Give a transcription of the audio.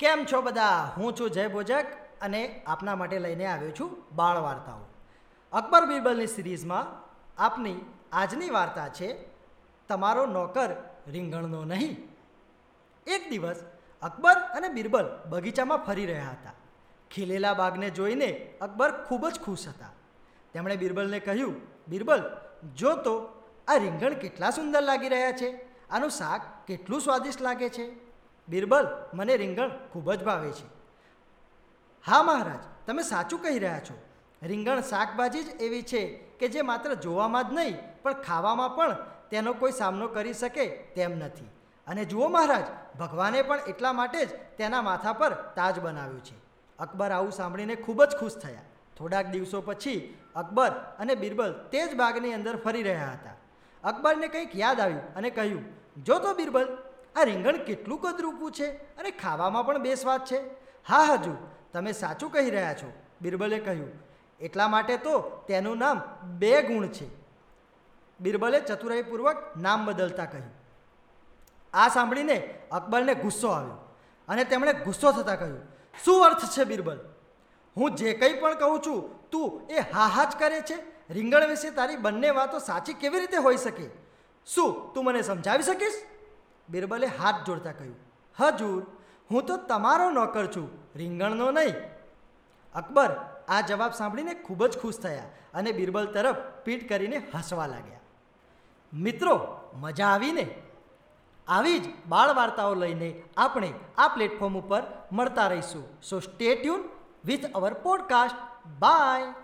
કેમ છો બધા? હું છું જય ભોજક અને આપના માટે લઈને આવ્યો છું બાળ વાર્તાઓ. અકબર બિરબલની સિરીઝમાં આપની આજની વાર્તા છે, તમારો નોકર રીંગણનો નહીં. એક દિવસ અકબર અને બિરબલ બગીચામાં ફરી રહ્યા હતા. ખીલેલા બાગને જોઈને અકબર ખૂબ જ ખુશ હતા. તેમણે બિરબલને કહ્યું, બિરબલ, જો તો આ રીંગણ કેટલા સુંદર લાગી રહ્યા છે. આનું શાક કેટલું સ્વાદિષ્ટ લાગે છે? બિરબલ, મને રીંગણ ખૂબ જ ભાવે છે. હા મહારાજ, તમે સાચું કહી રહ્યા છો. રીંગણ શાકભાજી જ એવી છે કે જે માત્ર જોવામાં જ નહીં, પણ ખાવામાં પણ તેનો કોઈ સામનો કરી શકે તેમ નથી. અને જુઓ મહારાજ, ભગવાને પણ એટલા માટે જ તેના માથા પર તાજ બનાવ્યું છે. અકબર આવું સાંભળીને ખૂબ જ ખુશ થયા. થોડાક દિવસો પછી અકબર અને બિરબલ તે જ બાગની અંદર ફરી રહ્યા હતા. અકબરને કંઈક યાદ આવ્યું અને કહ્યું, જો તો બિરબલ આ રીંગણ કેટલું કદરૂપું છે? અને ખાવામાં પણ બેસ્વાદ છે. હા, હજુ, તમે સાચું કહી રહ્યા છો, બિરબલે કહ્યું. એટલા માટે તો તેનું નામ બે ગુણ છે. બિરબલે ચતુરાઈપૂર્વક નામ બદલતા કહ્યું. આ સાંભળીને અકબરને ગુસ્સો આવ્યો અને તેમણે ગુસ્સો થતાં કહ્યું, શું અર્થ છે બિરબલ? હું જે કંઈ પણ કહું છું, તું એ હા હા જ કરે છે? રીંગણ વિશે તારી બંને વાતો સાચી કેવી રીતે હોઈ શકે? શું તું મને સમજાવી શકીશ? બિરબલે હાથ જોડતા કહ્યું, હજુર, હું તો તમારો નોકર છું, રીંગણનો નહીં. અકબર આ જવાબ સાંભળીને ખૂબ જ ખુશ થયા અને બિરબલ તરફ પીઠ કરીને હસવા લાગ્યા. મિત્રો, મજા આવીને? આવી જ, બાળ વાર્તાઓ લઈને આપણે આ પ્લેટફોર્મ ઉપર મળતા રહીશું. So stay tune with our podcast bye